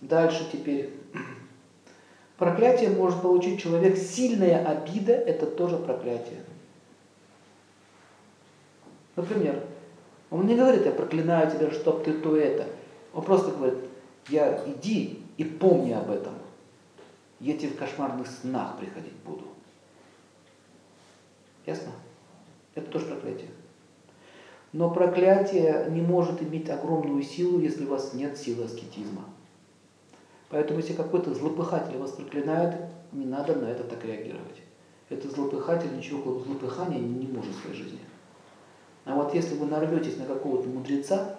Дальше теперь. Проклятие может получить человек. Сильная обида – это тоже проклятие. Например, он не говорит, я проклинаю тебя, чтоб ты то это. Он просто говорит, я иди и помни об этом. Я тебе в кошмарных снах приходить буду. Ясно? Это тоже проклятие. Но проклятие не может иметь огромную силу, если у вас нет силы аскетизма. Поэтому если какой-то злопыхатель вас проклинает, не надо на это так реагировать. Этот злопыхатель ничего кроме злопыхания не может в своей жизни. А вот если вы нарветесь на какого-то мудреца,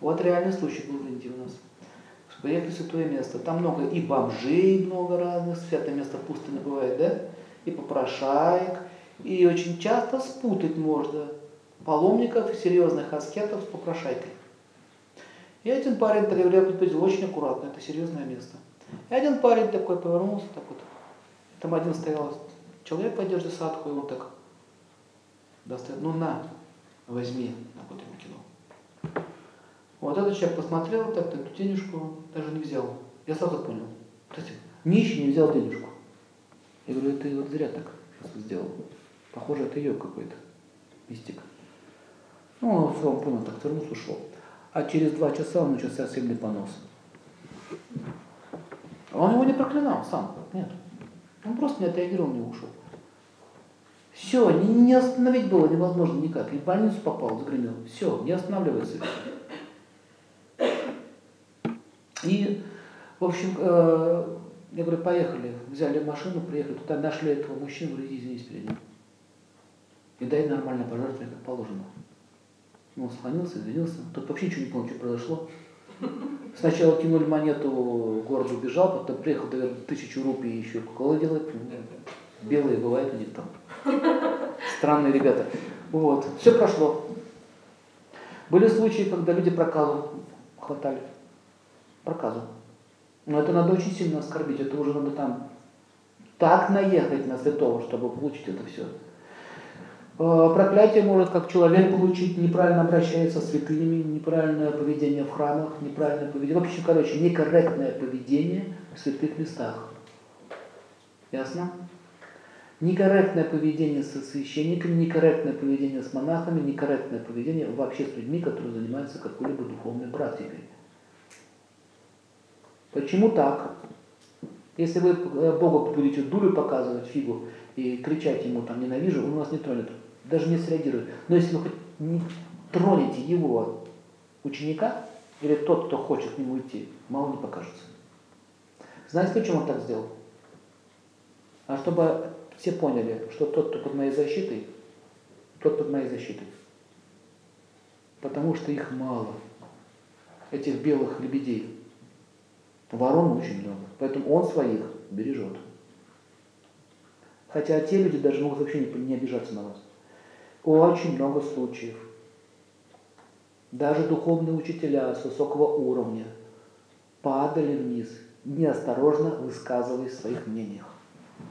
вот реальный случай был в Индии у нас. Приехали в святое место. Там много и бомжей, много разных, святое место пустыни бывает, да? И попрошаек. И очень часто спутать можно паломников серьезных аскетов с попрошайкой. И один парень, предупредил, очень аккуратно, это серьезное место. И один парень такой повернулся, так вот. Там один стоял человек по одежде садху, и он так достает, ну на, возьми, так вот ему кинул. Вот этот человек посмотрел, так, эту денежку даже не взял. Я сразу понял. Кстати, нищий не взял денежку. Я говорю, ты вот зря так сделал. Похоже, это ее какой-то мистик. Ну, он понял, так вернулся, ушел. А через два часа он начался сильный понос. Он его не проклинал сам, нет. Он просто не отреагировал, не ушел. Все, не, остановить было невозможно никак. И в больницу попал, загремел. Все, не останавливается. И, в общем, э, я говорю, поехали, взяли машину, приехали, туда нашли этого мужчину, говорю, извините перед ним. И дай нормально пожертвовать, как положено. Он склонился, извинился. Тут вообще ничего не понял, что произошло. Сначала кинули монету, город убежал, потом приехал, наверное, тысячу рупий еще кока делать. Белые бывают у них там. Странные ребята. Вот. Все прошло. Были случаи, когда люди проказу хватали. Проказу. Но это надо очень сильно оскорбить. Это уже надо там так наехать на святого, чтобы получить это все. Э, проклятие может как человек получить, неправильно обращается с святынями, неправильное поведение в храмах, неправильное поведение, в общем, короче, некорректное поведение в святых местах. Ясно? Некорректное поведение со священниками, некорректное поведение с монахами, некорректное поведение вообще с людьми, которые занимаются какой-либо духовной практикой. Почему так? Если вы э, Богу будете дулю показывать, фигу, и кричать ему там ненавижу, он вас не тронет даже не среагирует. Но если вы хоть не тронете его ученика, или тот, кто хочет к нему идти, мало не покажется. Знаете, почему он так сделал? А чтобы все поняли, что тот, кто под моей защитой, тот под моей защитой. Потому что их мало, этих белых лебедей. Ворон очень много. Поэтому он своих бережет. Хотя те люди даже могут вообще не, не обижаться на вас. Очень много случаев. Даже духовные учителя с высокого уровня падали вниз, неосторожно высказывая в своих мнениях.